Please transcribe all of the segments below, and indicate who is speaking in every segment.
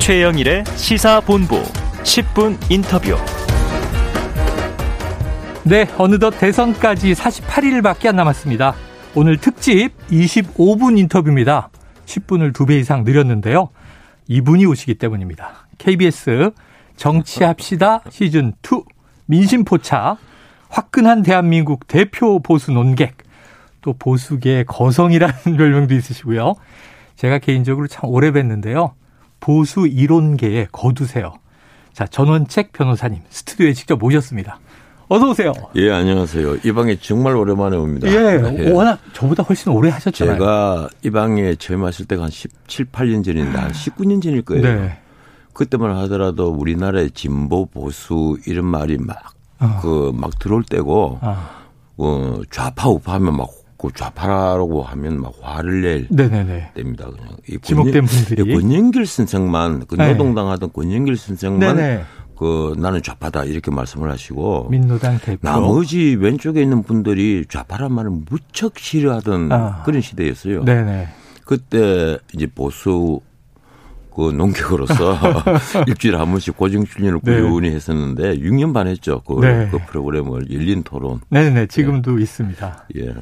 Speaker 1: 최영일의 시사본부 10분 인터뷰.
Speaker 2: 네, 어느덧 대선까지 48일밖에 안 남았습니다. 오늘 특집 25분 인터뷰입니다. 10분을 두배 이상 늘렸는데요. 이분이 오시기 때문입니다. KBS 정치합시다 시즌 2 민심포차 화끈한 대한민국 대표 보수 논객 또 보수계의 거성이라는 별명도 있으시고요. 제가 개인적으로 참 오래 뵀는데요. 보수 이론계의 거두세요. 자, 전원책 변호사님 스튜디오에 직접 모셨습니다. 어서 오세요.
Speaker 3: 예, 안녕하세요. 이 방에 정말 오랜만에 옵니다.
Speaker 2: 예, 예. 워낙 저보다 훨씬 오래 하셨잖아요.
Speaker 3: 제가 이 방에 처음 왔을 때가 한 17, 8년 전인데 한 19년 전일 거예요. 네. 그때만 하더라도 우리나라의 진보 보수 이런 말이 막 그막 어. 그 들어올 때고 아. 어, 좌파 우파 하면 막 그 좌파라고 하면 막 화를 낼 네네네. 때입니다. 그냥
Speaker 2: 이 지목된 분들이
Speaker 3: 권영길 선생만 그 네. 노동당 하던 권영길 선생만 네네. 그 나는 좌파다 이렇게 말씀을 하시고
Speaker 2: 민노당 대표
Speaker 3: 나머지 왼쪽에 있는 분들이 좌파란 말을 무척 싫어하던 아. 그런 시대였어요. 네네. 그때 이제 보수 그 농객으로서 일주일에 한 번씩 고정 출연을 네. 꾸준히 했었는데 6년 반 했죠. 그, 네. 그 프로그램을 열린 토론.
Speaker 2: 네네 지금도 예. 있습니다.
Speaker 3: 예.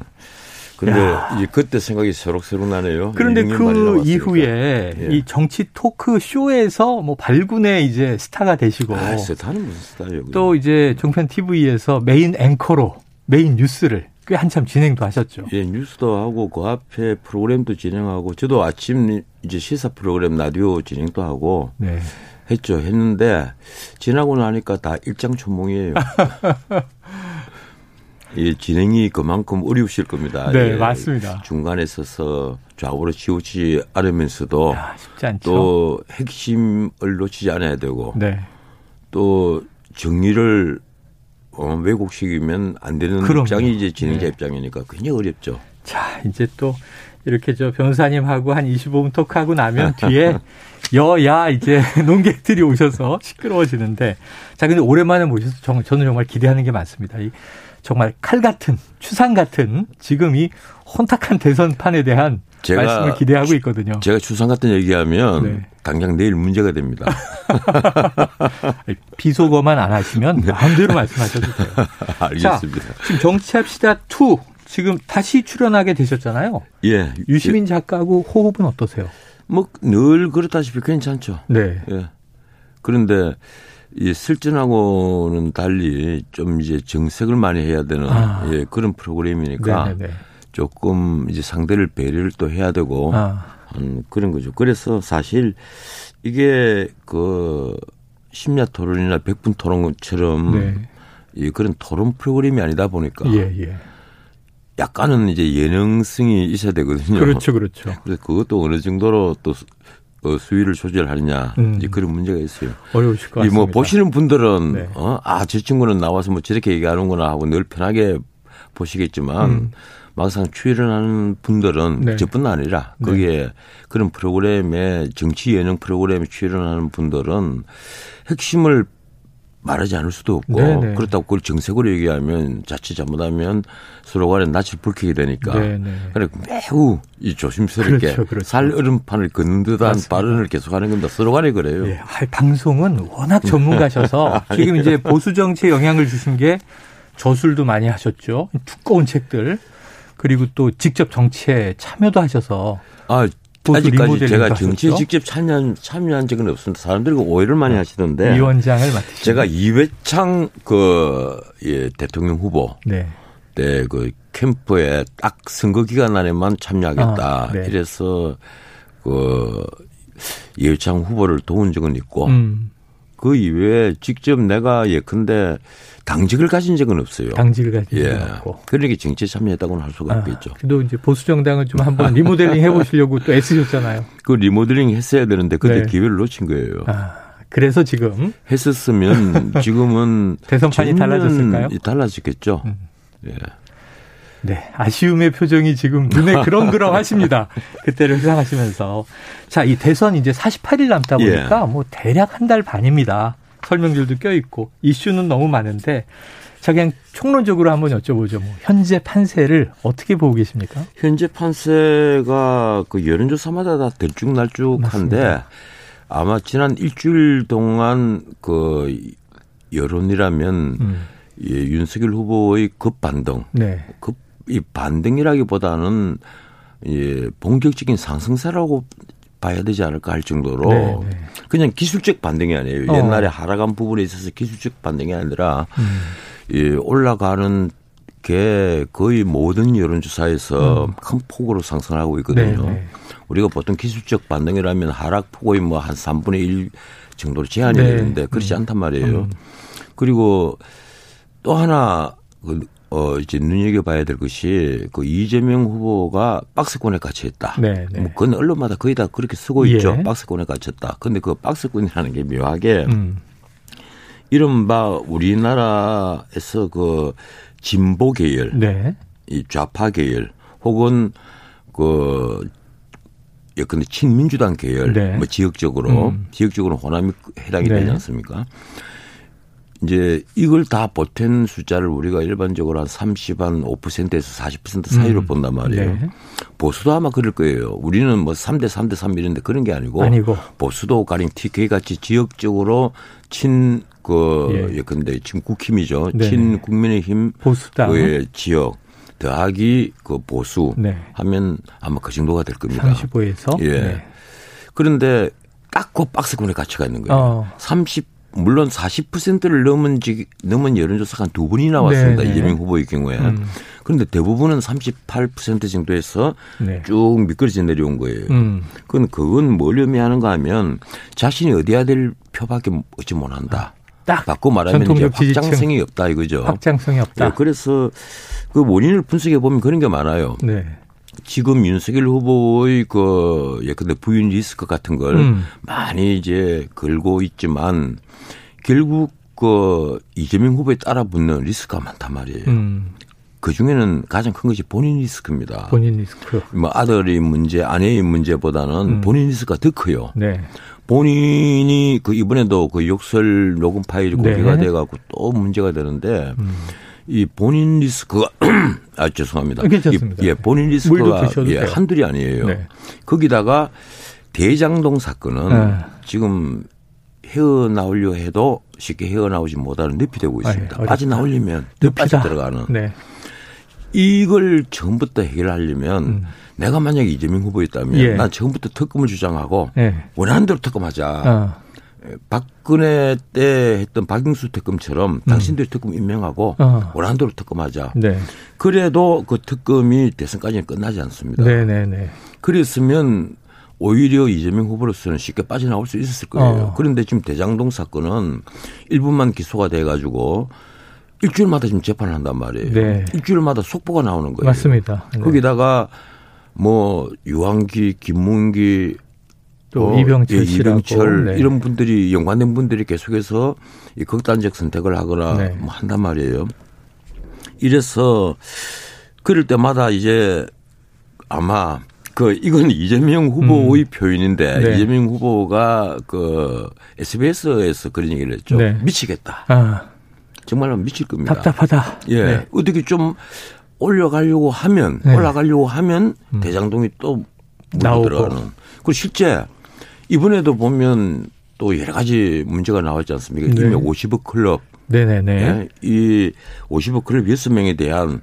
Speaker 3: 근데 이제 그때 생각이 새록새록 나네요.
Speaker 2: 그런데 그 이후에 예. 이 정치 토크 쇼에서 뭐 발군의 이제 스타가 되시고
Speaker 3: 아, 스타는 무슨 스타예요?
Speaker 2: 또 이제 종편 TV에서 메인 앵커로 메인 뉴스를 꽤 한참 진행도 하셨죠.
Speaker 3: 예, 뉴스도 하고 그 앞에 프로그램도 진행하고 저도 아침 이제 시사 프로그램 라디오 진행도 하고 네. 했죠. 했는데 지나고 나니까 다 일장춘몽이에요. 이 진행이 그만큼 어려우실 겁니다.
Speaker 2: 네, 예, 맞습니다.
Speaker 3: 중간에 서서 좌우로 치우지 않으면서도 야, 또 핵심을 놓치지 않아야 되고 네. 또 정리를 어, 왜곡시키면 안 되는 그럼요. 입장이 이제 진행자 네. 입장이니까 굉장히 어렵죠.
Speaker 2: 자, 이제 또 이렇게 저 변호사님하고 한 25분 토크하고 나면 뒤에 여야 이제 농객들이 오셔서 시끄러워지는데 자, 근데 오랜만에 모셔서 저는 정말 기대하는 게 많습니다. 이 정말 칼 같은 추상 같은 지금 이 혼탁한 대선판에 대한 제가, 말씀을 기대하고 있거든요.
Speaker 3: 제가 추상 같은 얘기하면 네. 당장 내일 문제가 됩니다.
Speaker 2: 비속어만 안 하시면 네. 마음대로 말씀하셔도 돼요.
Speaker 3: 알겠습니다.
Speaker 2: 자, 지금 정치합시다 2 지금 다시 출연하게 되셨잖아요.
Speaker 3: 예.
Speaker 2: 유시민 작가하고 호흡은 어떠세요?
Speaker 3: 뭐 늘 그렇다시피 괜찮죠. 네. 예. 그런데 이 실전하고는 달리 좀 이제 정색을 많이 해야 되는 아. 예, 그런 프로그램이니까 네네네. 조금 이제 상대를 배려를 또 해야 되고 아. 한 그런 거죠. 그래서 사실 이게 그 심야 토론이나 백분 토론처럼 네. 이 그런 토론 프로그램이 아니다 보니까 예, 예. 약간은 이제 예능성이 있어야 되거든요.
Speaker 2: 그렇죠, 그렇죠.
Speaker 3: 그래서 그것도 어느 정도로 또 어, 수위를 조절하느냐 음. 이제 그런 문제가 있어요.
Speaker 2: 어려우실 것 같습니다.
Speaker 3: 뭐 보시는 분들은 네. 어, 아저 친구는 나와서 뭐 저렇게 얘기하는구나 하고 늘 편하게 보시겠지만 음. 막상 출연하는 분들은 네. 저뿐 아니라 네. 거기에 네. 그런 프로그램에 정치 예능 프로그램에 출연하는 분들은 핵심을 말하지 않을 수도 없고 네네. 그렇다고 그걸 정색으로 얘기하면 자칫 잘못하면 서로 간에 낯을 불키게 되니까 그래 매우 이 조심스럽게 그렇죠, 그렇죠. 살 얼음판을 걷는 듯한 맞습니다. 발언을 계속하는 겁니다. 서로 간에 그래요. 네.
Speaker 2: 아, 방송은 워낙 전문가셔서 지금 이제 보수 정치에 영향을 주신 게 저술도 많이 하셨죠. 두꺼운 책들 그리고 또 직접 정치에 참여도 하셔서
Speaker 3: 아 아직까지 제가 정치에 직접 참여한, 참여한 적은 없습니다. 사람들이 오해를 많이 네. 하시던데.
Speaker 2: 위원장을 맡으시죠.
Speaker 3: 제가 이회창 그, 예, 대통령 후보. 네. 때그 캠프에 딱 선거 기간 안에만 참여하겠다. 아, 네. 이래서 그 이회창 후보를 도운 적은 있고. 음. 그 이외에 직접 내가 예컨대 당직을 가진 적은 없어요.
Speaker 2: 당직을 가진 예. 적은 없고.
Speaker 3: 그러니까 정치에 참여했다고는 할 수가 아, 없겠죠.
Speaker 2: 그래도 이제 보수 정당은 좀 한번 리모델링 해보시려고 또 애쓰셨잖아요.
Speaker 3: 그 리모델링 했어야 되는데 그때 네. 기회를 놓친 거예요. 아,
Speaker 2: 그래서 지금
Speaker 3: 했었으면 지금은
Speaker 2: 대선판이 달라졌을까요?
Speaker 3: 달라졌겠죠. 음. 예.
Speaker 2: 네, 아쉬움의 표정이 지금 눈에 그렁그렁 하십니다. 그때를 회상하시면서. 자, 이 대선 이제 48일 남다 보니까 예. 뭐 대략 한 달 반입니다. 설명들도 껴있고 이슈는 너무 많은데 자 그냥 총론적으로 한번 여쭤보죠. 뭐 현재 판세를 어떻게 보고 계십니까?
Speaker 3: 현재 판세가 그 여론조사마다 다 들쭉날쭉한데 아마 지난 일주일 동안 그 여론이라면 음. 예, 윤석열 후보의 급반등, 네. 급 이 반등이라기보다는 예, 본격적인 상승세라고 봐야 되지 않을까 할 정도로 네, 네. 그냥 기술적 반등이 아니에요. 어. 옛날에 하락한 부분에 있어서 기술적 반등이 아니라 음. 예, 올라가는 게 거의 모든 여론조사에서 음. 큰 폭으로 상승하고 있거든요. 네, 네. 우리가 보통 기술적 반등이라면 하락폭의 뭐 한 3분의 1 정도로 제한이 네. 되는데 그렇지 음. 않단 말이에요. 음. 그리고 또 하나 그, 어 이제 눈여겨 봐야 될 것이 그 이재명 후보가 박스권에 갇혀있다. 네, 네. 뭐 그건 언론마다 거의 다 그렇게 쓰고 예. 있죠. 박스권에 갇혔다. 근데 그 박스권이라는 게 묘하게 음. 이른바 우리나라에서 그 진보 계열, 네. 이 좌파 계열 혹은 그 예컨대 친민주당 계열, 네. 뭐 지역적으로 음. 지역적으로 호남이 해당이 네. 되지 않습니까? 이제 이걸 다 보탠 숫자를 우리가 일반적으로 한 30, 한 5%에서 40% 사이로 음. 본단 말이에요. 네. 보수도 아마 그럴 거예요. 우리는 뭐 3대 3대 3 이런데 그런 게 아니고, 아니고. 보수도 가령 TK 같이 지역적으로 친, 그, 예. 예컨대 지금 국힘이죠. 네. 친 국민의힘.
Speaker 2: 보수당.
Speaker 3: 그 지역. 더하기 그 보수 네. 하면 아마 그 정도가 될 겁니다.
Speaker 2: 35에서?
Speaker 3: 예. 네. 그런데 딱 그 박스권에 가치가 있는 거예요. 어. 30 물론 40%를 넘은 지 넘은 여론조사가 한 두 번이 나왔습니다. 네네. 이재명 후보의 경우에. 음. 그런데 대부분은 38% 정도에서 네. 쭉 미끄러져 내려온 거예요. 음. 그건 그건 뭘 의미하는가 하면 자신이 어디야 될 표밖에 얻지 못한다. 딱 바꿔 말하면 이제 확장성이 없다 이거죠.
Speaker 2: 확장성이 없다. 네,
Speaker 3: 그래서 그 원인을 분석해 보면 그런 게 많아요. 네. 지금 윤석열 후보의 그 예컨대 부인 리스크 같은 걸 음. 많이 이제 걸고 있지만 결국 그 이재명 후보에 따라 붙는 리스크가 많단 말이에요. 음. 그 중에는 가장 큰 것이 본인 리스크입니다.
Speaker 2: 본인 리스크.
Speaker 3: 뭐 아들의 문제, 아내의 문제보다는 음. 본인 리스크가 더 커요. 네. 본인이 그 이번에도 그 욕설 녹음 파일이 공개가 네. 돼갖고 또 문제가 되는데 음. 이 본인 리스크가 아 죄송합니다.
Speaker 2: 괜찮습니다.
Speaker 3: 이, 예, 본인 리스크가 예, 한둘이 아니에요. 네. 거기다가 대장동 사건은 네. 지금 헤어나오려 해도 쉽게 헤어나오지 못하는 늪이 되고 있습니다. 아, 예, 빠져나오려면 더 빠져 들어가는. 네. 이걸 처음부터 해결하려면 음. 내가 만약에 이재명 후보였다면 예. 난 처음부터 특검을 주장하고 예. 원하는 대로 특검하자. 어. 박근혜 때 했던 박영수 특검처럼 음. 당신들 특검 임명하고 어. 대로 특검하자. 네. 그래도 그 특검이 대선까지는 끝나지 않습니다. 네네네. 네, 네. 그랬으면 오히려 이재명 후보로서는 쉽게 빠져나올 수 있었을 거예요. 어. 그런데 지금 대장동 사건은 일부만 기소가 돼 가지고 일주일마다 지금 재판을 한단 말이에요. 네. 일주일마다 속보가 나오는 거예요.
Speaker 2: 맞습니다.
Speaker 3: 네. 거기다가 뭐 유한기, 김문기
Speaker 2: 또 어, 이병철, 예,
Speaker 3: 이병철 네. 이런 분들이 연관된 분들이 계속해서 이 극단적 선택을 하거나 네. 뭐 한단 말이에요. 이래서 그럴 때마다 이제 아마 그 이건 이재명 후보의 음. 표현인데 네. 이재명 후보가 그 SBS에서 그런 얘기를 했죠. 네. 미치겠다. 아. 정말로 미칠 겁니다.
Speaker 2: 답답하다.
Speaker 3: 예. 네. 어떻게 좀 올려가려고 하면 네. 올라가려고 하면 음. 대장동이 또 들어가는. 그리고 실제 이번에도 보면 또 여러 가지 문제가 나왔지 않습니까? 네. 이미 50억 클럽.
Speaker 2: 네네네. 네?
Speaker 3: 이 50억 클럽 6명에 대한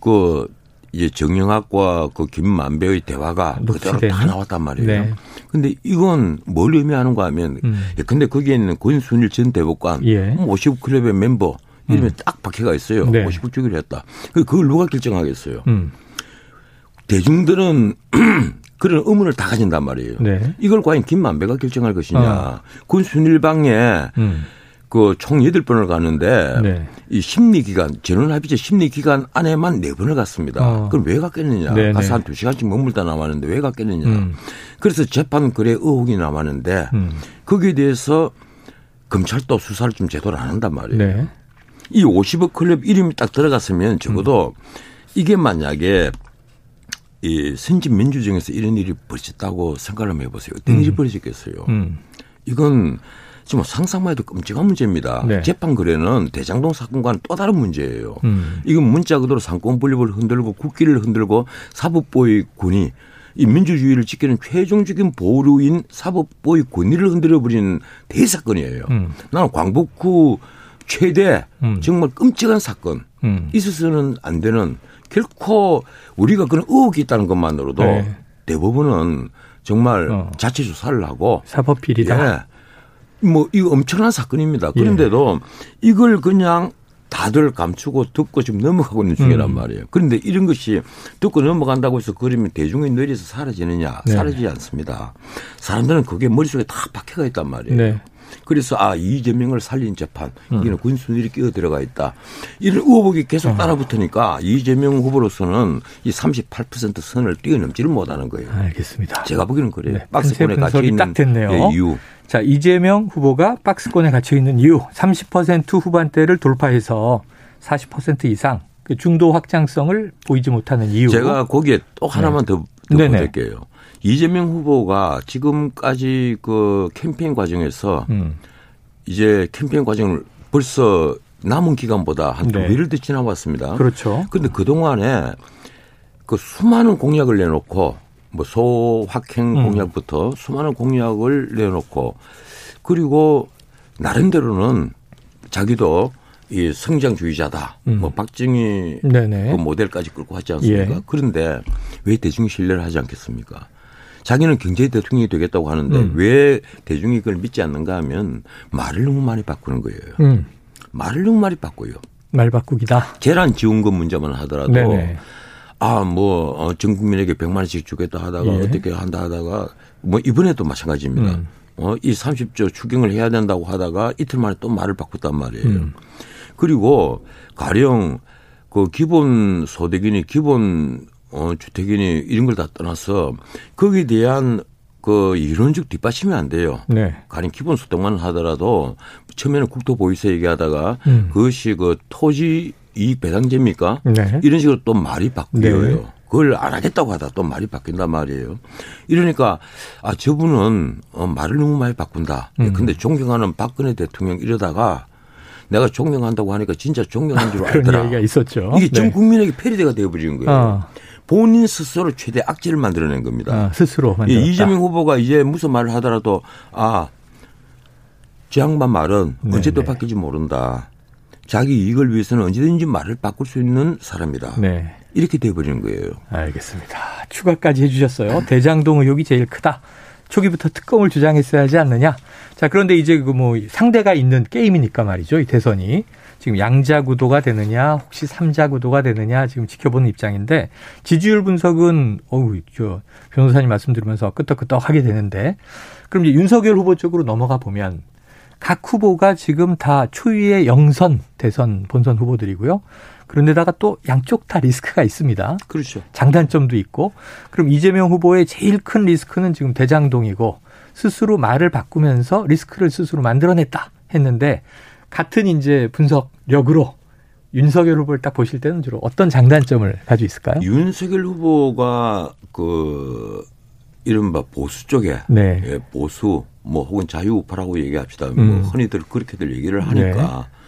Speaker 3: 그 이제 정영학과 그 김만배의 대화가 그대로 다 나왔단 말이에요. 네. 근데 이건 뭘 의미하는가 하면 음. 예, 근데 거기에 있는 권순일 전 대법관 예. 50억 클럽의 멤버 이름에 음. 딱 박혀가 있어요. 네. 50억 주기로 했다. 그걸 누가 결정하겠어요? 음. 대중들은 그런 의문을 다 가진단 말이에요. 네. 이걸 과연 김만배가 결정할 것이냐. 어. 군순일방에 음. 그총 8번을 갔는데 네. 이 심리 기간, 전원 합의제 심리 기간 안에만 4번을 갔습니다. 어. 그럼 왜 갔겠느냐. 네 가서 한 2시간씩 머물다 남았는데 왜 갔겠느냐. 음. 그래서 재판 거래 의혹이 남았는데 음. 거기에 대해서 검찰도 수사를 좀 제대로 안 한단 말이에요. 네. 이 50억 클럽 이름이 딱 들어갔으면 적어도 음. 이게 만약에 이 선진 민주정에서 이런 일이 벌어졌다고 생각을 한번 해보세요. 어떤 음. 일이 벌어졌겠어요. 음. 이건 지금 상상만 해도 끔찍한 문제입니다. 네. 재판 거래는 대장동 사건과는 또 다른 문제예요. 음. 이건 문자 그대로 상권 분립을 흔들고 국기를 흔들고 사법부의 군이 이 민주주의를 지키는 최종적인 보루인 사법부의 권위를 흔들어 버리는 대사건이에요. 음. 나는 광복 후 최대 음. 정말 끔찍한 사건 음. 있어서는 안 되는 결코 우리가 그런 의혹이 있다는 것만으로도 네. 대부분은 정말 어. 자체 조사를 하고
Speaker 2: 사법 비리다.
Speaker 3: 예. 뭐 이거 엄청난 사건입니다. 그런데도 예. 이걸 그냥 다들 감추고 듣고 지금 넘어가고 있는 중이란 음. 말이에요. 그런데 이런 것이 듣고 넘어간다고 해서 그러면 대중의 뇌리에서 사라지느냐? 네. 사라지지 않습니다. 사람들은 그게 머릿속에 다 박혀가 있단 말이에요. 네. 그래서 아 이재명을 살린 재판 음. 군수들이 끼어 들어가 있다. 이런 의혹이 계속 어. 따라붙으니까 이재명 후보로서는 이 38% 선을 뛰어넘지를 못하는 거예요.
Speaker 2: 알겠습니다.
Speaker 3: 제가 보기에는 그래요. 네. 박스권에 갇혀 있는. 예, 이유.
Speaker 2: 자 이재명 후보가 박스권에 갇혀 있는 이유 30% 후반대를 돌파해서 40% 이상 그 중도 확장성을 보이지 못하는 이유.
Speaker 3: 제가 거기에 또 하나만 네. 더 덧붙일게요. 이재명 후보가 지금까지 그 캠페인 과정에서 음. 이제 캠페인 과정을 벌써 남은 기간보다 한두 배를 더 지나왔습니다.
Speaker 2: 그렇죠.
Speaker 3: 그런데 그동안에 그 수많은 공약을 내놓고 뭐 소확행 음. 공약부터 수많은 공약을 내놓고 그리고 나름대로는 자기도 이 성장주의자다. 음. 뭐 박정희 그 모델까지 끌고 하지 않습니까? 예. 그런데 왜 대중 신뢰를 하지 않겠습니까? 자기는 경제 대통령이 되겠다고 하는데 음. 왜 대중이 그걸 믿지 않는가 하면 말을 너무 많이 바꾸는 거예요. 음. 말을 너무 많이 바꿔요.
Speaker 2: 말 바꾸기다.
Speaker 3: 재난 지원금 문제만 하더라도 네네. 아, 뭐, 어, 전 국민에게 100만 원씩 주겠다 하다가 예. 어떻게 한다 하다가 뭐 이번에도 마찬가지입니다. 음. 어, 이 30조 추경을 해야 된다고 하다가 이틀 만에 또 말을 바꿨단 말이에요. 음. 그리고 가령 그 기본 소득이니 기본 어, 주택이니 이런 걸 다 떠나서 거기에 대한 그 이론적 뒷받침이 안 돼요. 네. 가령 기본 소득만 하더라도 처음에는 국토 보유세 얘기하다가 음. 그것이 그 토지 이익 배당제입니까? 네. 이런 식으로 또 말이 바뀌어요. 네. 그걸 안 하겠다고 하다 또 말이 바뀐단 말이에요. 이러니까 아 저분은 어, 말을 너무 많이 바꾼다. 음. 근데 존경하는 박근혜 대통령 이러다가 내가 존경한다고 하니까 진짜 존경한 줄 알더라.
Speaker 2: 그런 얘기가 있었죠.
Speaker 3: 이게 전 네. 국민에게 패리대가 되어버리는 거예요. 어. 본인 스스로 최대 악재를 만들어낸 겁니다.
Speaker 2: 아, 스스로.
Speaker 3: 예, 이재명 후보가 이제 무슨 말을 하더라도 아, 저 양반 말은 네네. 언제 또 네. 바뀔지 모른다. 자기 이익을 위해서는 언제든지 말을 바꿀 수 있는 사람이다. 네. 이렇게 돼버리는 거예요.
Speaker 2: 알겠습니다. 추가까지 해주셨어요. 대장동 의혹이 제일 크다. 초기부터 특검을 주장했어야 하지 않느냐. 자, 그런데 이제 그 뭐 상대가 있는 게임이니까 말이죠. 이 대선이. 지금 양자 구도가 되느냐, 혹시 삼자 구도가 되느냐 지금 지켜보는 입장인데 지지율 분석은 어우 저 변호사님 말씀 들으면서 끄떡끄떡 하게 되는데 그럼 이제 윤석열 후보 쪽으로 넘어가 보면 각 후보가 지금 다 초유의 영선 대선 본선 후보들이고요. 그런데다가 또 양쪽 다 리스크가 있습니다.
Speaker 3: 그렇죠.
Speaker 2: 장단점도 있고. 그럼 이재명 후보의 제일 큰 리스크는 지금 대장동이고 스스로 말을 바꾸면서 리스크를 스스로 만들어냈다 했는데 같은 이제 분석력으로 윤석열 후보를 딱 보실 때는 주로 어떤 장단점을 가지고 있을까요?
Speaker 3: 윤석열 후보가 그 이른바 보수 쪽에 네. 예, 보수 뭐 혹은 자유우파라고 얘기합시다. 뭐 음. 뭐 흔히들 그렇게들 얘기를 하니까 네.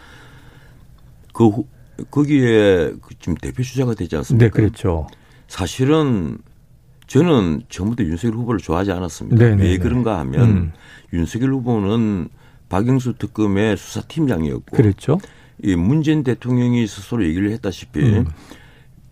Speaker 3: 그 거기에 그 지금 대표 주자가 되지 않습니까?
Speaker 2: 네, 그렇죠.
Speaker 3: 사실은 저는 처음부터 윤석열 후보를 좋아하지 않았습니다. 네네네. 네, 왜 네. 그런가 하면 음. 윤석열 후보는 박영수 특검의 수사팀장이었고
Speaker 2: 그렇죠.
Speaker 3: 이 문재인 대통령이 스스로 얘기를 했다시피 음.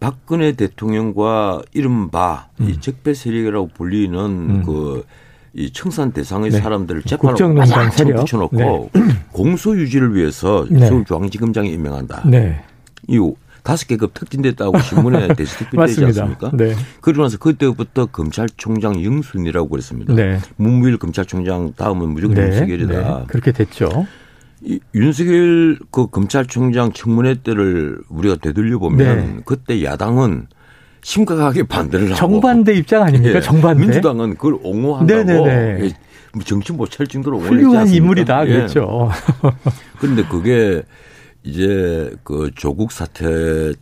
Speaker 3: 박근혜 대통령과 이른바 음. 이 적폐 세력이라고 불리는 음. 그 이 청산 대상의 네. 사람들을 재판으로 막 붙여놓고 네. 공소 유지를 위해서 네. 서울중앙지검장에 임명한다. 네. 이 다섯 개급 특진됐다고 신문에 대시 특필되지 않습니까? 네. 그러고 나서 그때부터 검찰총장 영순이라고 그랬습니다. 네. 문무일 검찰총장 다음은 무조건 네. 윤석열이다. 네.
Speaker 2: 그렇게 됐죠.
Speaker 3: 이 윤석열 그 검찰총장 청문회 때를 우리가 되돌려 보면 네. 그때 야당은 심각하게 반대를 하고
Speaker 2: 정반대 입장 아닙니까? 예. 정반대.
Speaker 3: 민주당은 그걸 옹호한다고 네네네. 예. 뭐 정신 못 차릴 정도로
Speaker 2: 훌륭한 인물이다. 예. 그렇죠.
Speaker 3: 그런데 그게 이제 그 조국 사태를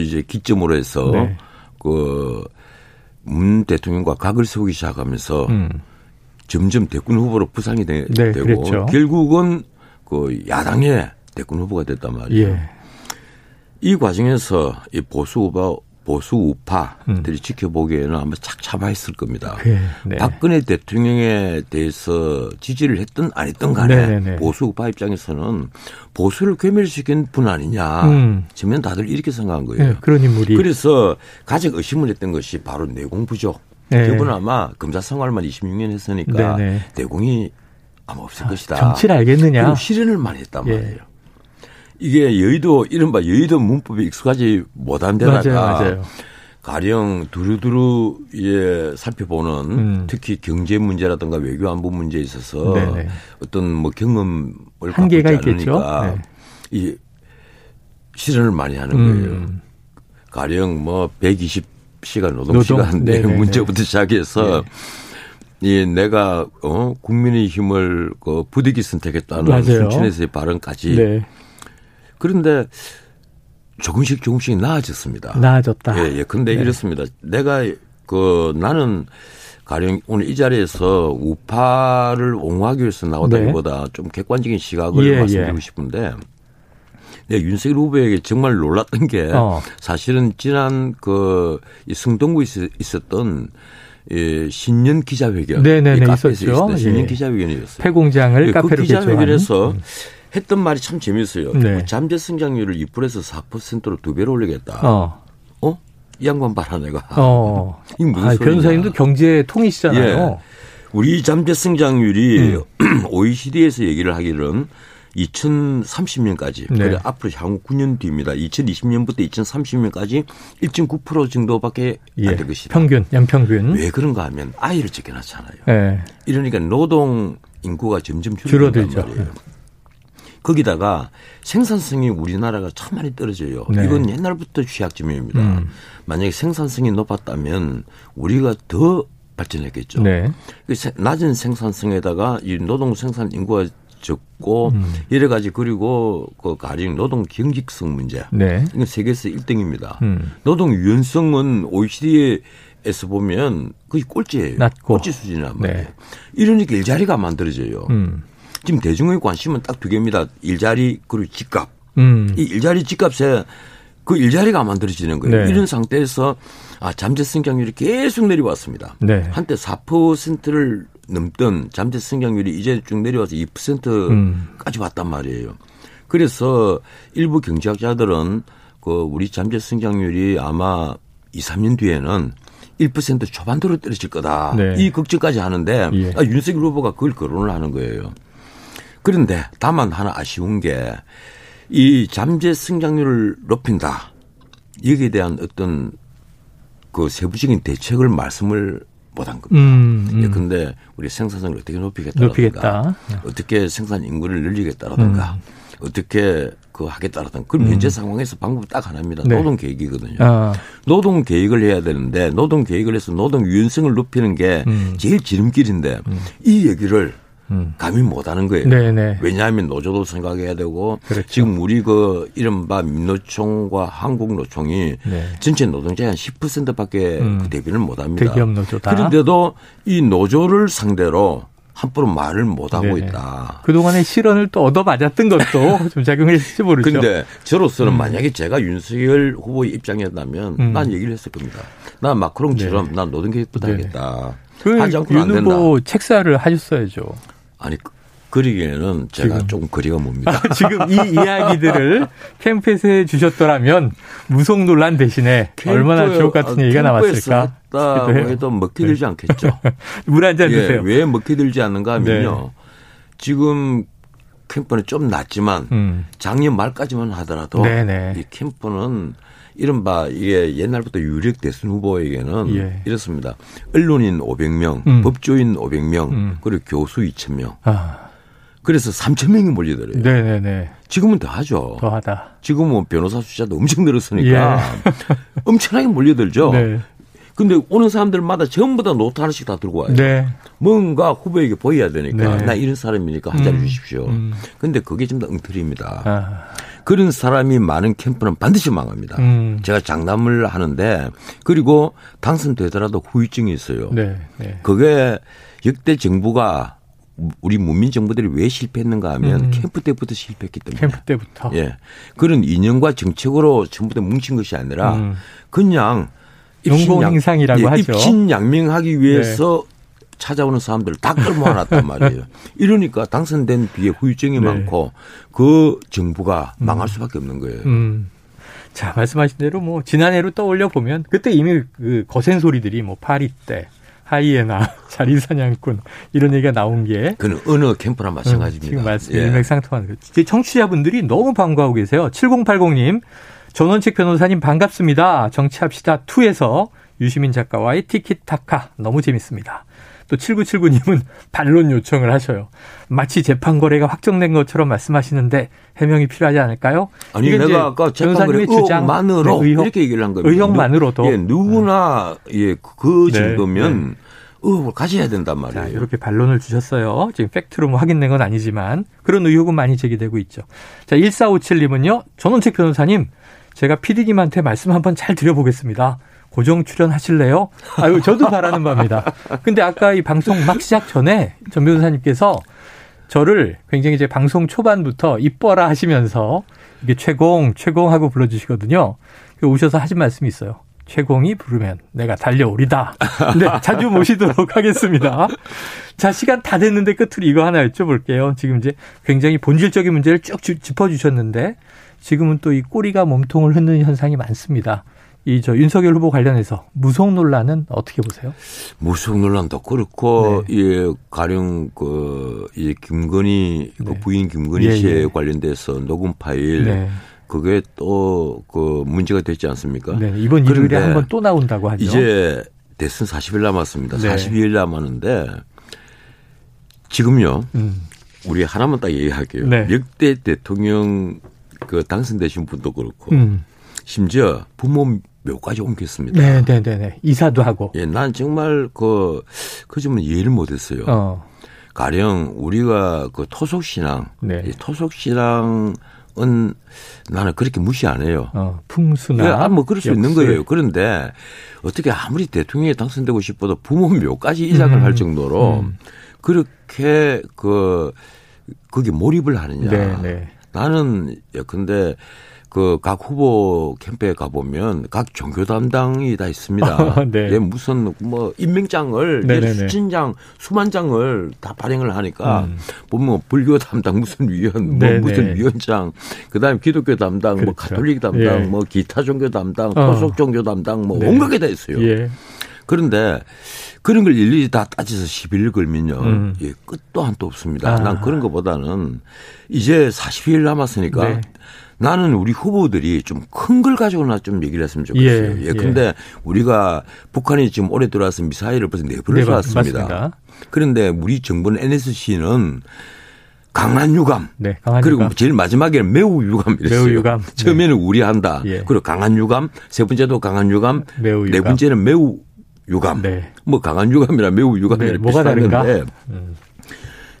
Speaker 3: 이제 기점으로 해서 네. 그문 대통령과 각을 세우기 시작하면서 음. 점점 대권 후보로 부상이 되, 네, 고 그랬죠. 결국은 그 야당의 대권 후보가 됐단 말이에요. 예. 이 과정에서 이 보수 후보 보수 우파들이 음. 지켜보기에는 아마 착잡아했을 겁니다. 네, 네. 박근혜 대통령에 대해서 지지를 했든 안 했든 간에 네, 네, 네. 보수 우파 입장에서는 보수를 괴멸시킨 분 아니냐. 음. 지면 다들 이렇게 생각한 거예요. 네,
Speaker 2: 그런 인물이.
Speaker 3: 그래서 가장 의심을 했던 것이 바로 내공부죠. 네. 그분 아마 검사 생활만 26년 했으니까 내공이 아마 없을 아, 것이다.
Speaker 2: 정치를 알겠느냐.
Speaker 3: 그리고 실현을 많이 했단 예. 말이에요. 이게 여의도 이른바 여의도 문법에 익숙하지 못한 데다가 맞아요, 맞아요. 가령 두루두루 예 살펴보는 음. 특히 경제 문제라든가 외교 안보 문제에 있어서 네네. 어떤 뭐 경험을
Speaker 2: 한계가 있겠죠. 네.
Speaker 3: 이 실현을 많이 하는 거예요. 음. 가령 뭐 120시간 노동, 시간 내 문제부터 시작해서 네. 이 내가 어 국민의 힘을 그 부득이 선택했다는 순천에서의 발언까지 네. 그런데 조금씩 조금씩 나아졌습니다.
Speaker 2: 나아졌다.
Speaker 3: 예, 예. 근데 네. 이렇습니다. 내가 그 나는 가령 오늘 이 자리에서 우파를 옹호하기 위해서 나오다기보다 네. 좀 객관적인 시각을 예, 말씀드리고 예. 싶은데 네, 윤석열 후보에게 정말 놀랐던 게 어. 사실은 지난 그 승동구에 있었던 예, 신년 기자회견.
Speaker 2: 네네네. 있었죠.
Speaker 3: 신년 예. 기자회견이었어요.
Speaker 2: 폐공장을 예, 그 카페로 그
Speaker 3: 기자회견에서 음. 했던 말이 참 재미있어요. 네. 잠재 성장률을 2%에서 4%로 두 배로 올리겠다. 어. 어? 이 양반 봐라 내가. 어.
Speaker 2: 이 무슨 아, 변호사님도 경제 통이시잖아요. 예.
Speaker 3: 우리 잠재 성장률이 음. OECD에서 얘기를 하기는 2030년까지 네. 그래 앞으로 향후 9년 뒤입니다. 2020년부터 2030년까지 1.9% 정도밖에 예. 안될 것이다.
Speaker 2: 평균, 연평균.
Speaker 3: 왜 그런가 하면 아이를 적혀놨잖아요. 네. 이러니까 노동 인구가 점점 줄어들죠. 말이에요. 거기다가 생산성이 우리나라가 참 많이 떨어져요. 네. 이건 옛날부터 취약점입니다. 음. 만약에 생산성이 높았다면 우리가 더 발전했겠죠. 네. 그 낮은 생산성에다가 이 노동 생산 인구가 적고 음. 여러 가지 그리고 그 가령 노동 경직성 문제. 네. 이건 세계에서 1등입니다. 음. 노동 유연성은 OECD에서 보면 거의 꼴찌예요. 낮고. 꼴찌 수준이란 말이에요. 네. 이러니까 일자리가 만들어져요. 음. 지금 대중의 관심은 딱 두 개입니다. 일자리 그리고 집값. 음. 이 일자리 집값에 그 일자리가 만들어지는 거예요. 네. 이런 상태에서 아, 잠재 성장률이 계속 내려왔습니다. 네. 한때 4%를 넘던 잠재 성장률이 이제 쭉 내려와서 2%까지 음. 왔단 말이에요. 그래서 일부 경제학자들은 그 우리 잠재 성장률이 아마 2, 3년 뒤에는 1% 초반대로 떨어질 거다. 네. 이 걱정까지 하는데 예. 아, 윤석열 후보가 그걸 거론을 하는 거예요. 그런데 다만 하나 아쉬운 게 이 잠재 성장률을 높인다. 여기에 대한 어떤 그 세부적인 대책을 말씀을 못한 겁니다. 음, 음. 예, 근데 우리 생산성을 어떻게 높이겠다라든가 높이겠다. 어떻게 생산 인구를 늘리겠다라든가 음. 어떻게 그 하겠다라든가 그럼 현재 음. 상황에서 방법 딱 하나입니다. 네. 노동 계획이거든요. 아. 노동 계획을 해야 되는데 노동 계획을 해서 노동 유연성을 높이는 게 음. 제일 지름길인데 음. 이 얘기를 음. 감히 못하는 거예요. 네네. 왜냐하면 노조도 생각해야 되고 그렇죠. 지금 우리 그 이른바 민노총과 한국노총이 네. 전체 노동자의 한 10%밖에 음. 그 대비를 못합니다.
Speaker 2: 대기업 노조다.
Speaker 3: 그런데도 이 노조를 상대로 함부로 말을 못하고 네네. 있다.
Speaker 2: 그동안의 실언을 또 얻어맞았던 것도 좀 작용을 했을지 모르죠.
Speaker 3: 그런데 저로서는 음. 만약에 제가 윤석열 후보의 입장이었다면 음. 난 얘기를 했을 겁니다. 난 마크롱처럼 네. 난 노동계획부터 하겠다.
Speaker 2: 그 하지 않고는. 후보 책사를 하셨어야죠.
Speaker 3: 아니 그리기에는 제가 지금. 조금 거리가 멉니다. 아,
Speaker 2: 지금 이 이야기들을 캠프에서 해 주셨더라면 무속 논란 대신에 얼마나 주옥 같은 얘기가 나왔을까?
Speaker 3: 했다 해도 먹히 들지 네. 않겠죠.
Speaker 2: 물 한잔 드세요.
Speaker 3: 예, 왜 먹히 들지 않는가 하면요. 네. 지금 캠프는 좀 낮지만 음. 작년 말까지만 하더라도 네네. 네. 이 캠프는 이른바 이게 옛날부터 유력 대선 후보에게는 예. 이렇습니다. 언론인 500명, 음. 법조인 500명, 음. 그리고 교수 2,000명. 아. 그래서 3천 명이 몰리더래요. 네네네. 지금은 더 하죠.
Speaker 2: 더 하다.
Speaker 3: 지금은 변호사 숫자도 엄청 늘었으니까 예. 엄청나게 몰려들죠. 네. 근데 오는 사람들마다 전부 다 노트 하나씩 다 들고 와요. 네. 뭔가 후보에게 보여야 되니까 네. 나 이런 사람이니까 한 자리 음. 주십시오. 음. 근데 그게 좀 더 엉터리입니다. 아. 그런 사람이 많은 캠프는 반드시 망합니다. 음. 제가 장담을 하는데 그리고 당선되더라도 후유증이 있어요. 네, 네. 그게 역대 정부가 우리 문민 정부들이 왜 실패했는가 하면 음. 캠프 때부터 실패했기 때문에.
Speaker 2: 캠프 때부터.
Speaker 3: 예. 그런 이념과 정책으로 전부 다 뭉친 것이 아니라 음. 그냥
Speaker 2: 용공행상이라고 예, 하죠.
Speaker 3: 입신양명하기 위해서 네. 찾아오는 사람들 다 끌어모아놨단 말이에요. 이러니까 당선된 뒤에 후유증이 네. 많고 그 정부가 음. 망할 수밖에 없는 거예요. 음.
Speaker 2: 자, 말씀하신 대로 뭐 지난해로 떠올려 보면 그때 이미 그 거센 소리들이 뭐 파리 때 하이에나, 자리사냥꾼 이런 얘기가 나온 게
Speaker 3: 그는 어느 캠프나 마찬가지입니다.
Speaker 2: 지금 말씀 예. 일맥상통하는 거. 제 청취자분들이 너무 반가워하고 계세요. 7080님, 전원책 변호사님 반갑습니다. 정치합시다 2에서 유시민 작가와의 티키타카 너무 재밌습니다. 또 7979님은 반론 요청을 하셔요. 마치 재판 거래가 확정된 것처럼 말씀하시는데 해명이 필요하지 않을까요?
Speaker 3: 아니 내가 아까 재판거래 의혹만으로 네, 의혹, 이렇게 얘기를 한 겁니다.
Speaker 2: 의혹만으로도
Speaker 3: 예, 누구나 예, 그 네, 정도면 네. 의혹을 가져야 된단 말이에요. 자,
Speaker 2: 이렇게 반론을 주셨어요. 지금 팩트로 뭐 확인된 건 아니지만 그런 의혹은 많이 제기되고 있죠. 자, 1457님은요. 전원책 변호사님, 제가 피디님한테 말씀 한번 잘 드려보겠습니다. 고정 출연하실래요? 아유, 저도 바라는 바입니다. 근데 아까 이 방송 막 시작 전에 전 변호사님께서 저를 굉장히 이제 방송 초반부터 이뻐라 하시면서 이게 최공, 최공 하고 불러주시거든요. 오셔서 하신 말씀이 있어요. 최공이 부르면 내가 달려오리다. 네, 자주 모시도록 하겠습니다. 자, 시간 다 됐는데 끝으로 이거 하나 여쭤볼게요. 지금 이제 굉장히 본질적인 문제를 쭉 짚어주셨는데 지금은 또 이 꼬리가 몸통을 흔드는 현상이 많습니다. 이 저 윤석열 후보 관련해서 무속 논란은 어떻게 보세요?
Speaker 3: 무속 논란도 그렇고 네. 예 가령 그이 김건희 그 네. 그 부인 김건희 예, 씨에 예. 관련돼서 녹음 파일 네. 그게 또 그 문제가 됐지 않습니까?
Speaker 2: 네, 이번 일요일에 한 번 또 나온다고 하죠.
Speaker 3: 이제 대선 40일 남았습니다. 네. 42일 남았는데 지금요. 음. 우리 하나만 딱 얘기할게요. 네. 역대 대통령 그 당선되신 분도 그렇고 음. 심지어 부모 묘까지 옮겼습니다.
Speaker 2: 네, 네, 네, 네. 이사도 하고.
Speaker 3: 예, 난 정말 그, 그 점은 이해를 못했어요. 어. 가령 우리가 그 토속 신앙, 네. 토속 신앙은 나는 그렇게 무시 안 해요.
Speaker 2: 어, 풍수나. 예,
Speaker 3: 아, 뭐 그럴 수 역술. 있는 거예요. 그런데 어떻게 아무리 대통령이 당선되고 싶어도 부모 묘까지 이작을 음, 할 정도로 음. 그렇게 그 거기 몰입을 하느냐. 네, 네. 나는 예컨대 그 각 후보 캠프에 가보면 각 종교 담당이 다 있습니다. 네. 예, 무슨 뭐 임명장을 수천 장, 수만 장을 다 발행을 하니까 음. 보면 뭐 불교 담당 무슨 위원, 뭐 무슨 위원장, 그다음에 기독교 담당, 뭐 그렇죠. 뭐 가톨릭 담당, 예. 뭐 기타 종교 담당, 어. 토속 종교 담당, 뭐 네. 온갖 게 다 있어요. 예. 그런데 그런 걸 일일이 다 따져서 시비를 걸면요. 음. 예, 끝도 한도 없습니다. 아. 난 그런 것보다는 이제 40일 남았으니까 네. 나는 우리 후보들이 좀 큰 걸 가지고나 좀 얘기를 했으면 좋겠어요. 예. 예. 근데 예. 우리가 북한이 지금 올해 들어와서 미사일을 벌써 네 번을 네, 쐈습니다. 맞습니다. 그런데 우리 정부는 NSC는 강한 유감. 네, 강한 그리고 유감. 제일 마지막에는 매우 유감 이랬어요. 매우 유감. 처음에는 네. 우려한다. 예. 그리고 강한 유감. 세 번째도 강한 유감. 매우 네 유감. 네 번째는 매우 유감. 네. 뭐 강한 유감이나 매우 유감이나 네,
Speaker 2: 뭐가 다른가? 음.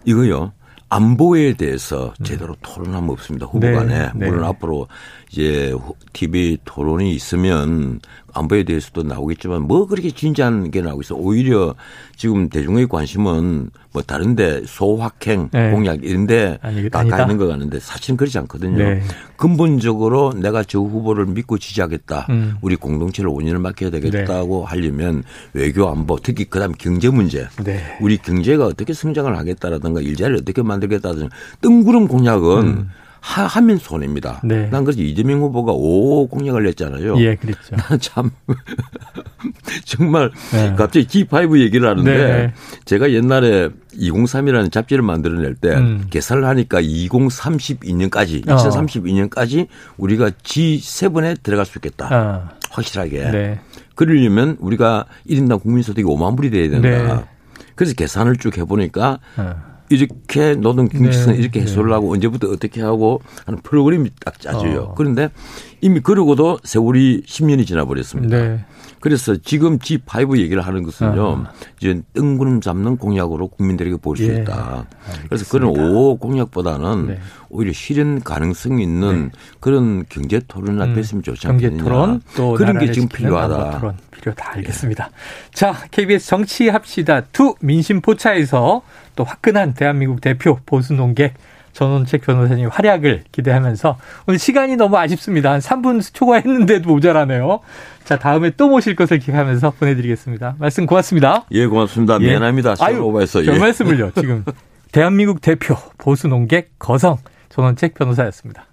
Speaker 3: 이거요. 안보에 대해서 제대로 토론하면 없습니다. 후보 간에. 네, 네. 물론 앞으로 이제 TV 토론이 있으면 안보에 대해서도 나오겠지만 뭐 그렇게 진지한 게 나오고 있어. 오히려 지금 대중의 관심은 뭐 다른데 소확행 네. 공약 이런데 가까 있는 것 같는데 사실은 그렇지 않거든요. 네. 근본적으로 내가 저 후보를 믿고 지지하겠다. 음. 우리 공동체를 원인을 맡겨야 되겠다고 네. 하려면 외교 안보 특히 그다음 경제 문제. 네. 우리 경제가 어떻게 성장을 하겠다라든가 일자리를 어떻게 만들겠다든가 뜬구름 공약은 음. 하면 손해입니다. 네. 난 그래서 이재명 후보가 오 공약을 냈잖아요.
Speaker 2: 예, 그랬죠.
Speaker 3: 난참 정말 네. 갑자기 G5 얘기를 하는데 네. 제가 옛날에 2032라는 잡지를 만들어낼 때 음. 계산을 하니까 2032년까지, 어. 2032년까지 우리가 G7에 들어갈 수 있겠다. 어. 확실하게. 네. 그러려면 우리가 1인당 국민소득이 5만 불이 돼야 된다. 네. 그래서 계산을 쭉 해보니까 어. 이렇게 노동 경제성 네. 이렇게 네. 해소를 하고 언제부터 어떻게 하고 하는 프로그램이 딱 짜져요. 어. 그런데 이미 그러고도 세월이 10년이 지나버렸습니다. 네. 그래서 지금 G5 얘기를 하는 것은요. 아. 이제 뜬구름 잡는 공약으로 국민들에게 볼수 예. 있다. 알겠습니다. 그래서 그런 오 공약보다는 네. 오히려 실현 가능성이 있는 네. 그런 경제 토론을 음, 됐으면 좋지 않겠느냐. 경제 토론 또 그런 게 지금 필요하다. 토론
Speaker 2: 필요하다. 알겠습니다. 예. 자, KBS 정치합시다. two 민심 포차에서 또 화끈한 대한민국 대표 보수 논객 전원책 변호사님 활약을 기대하면서 오늘 시간이 너무 아쉽습니다. 한 3분 초과했는데도 모자라네요. 자, 다음에 또 모실 것을 기대하면서 보내드리겠습니다. 말씀 고맙습니다.
Speaker 3: 예, 고맙습니다. 예. 미안합니다. 아유, 오버해서.
Speaker 2: 별 예. 말씀을요. 지금 대한민국 대표 보수 농객 거성 전원책 변호사였습니다.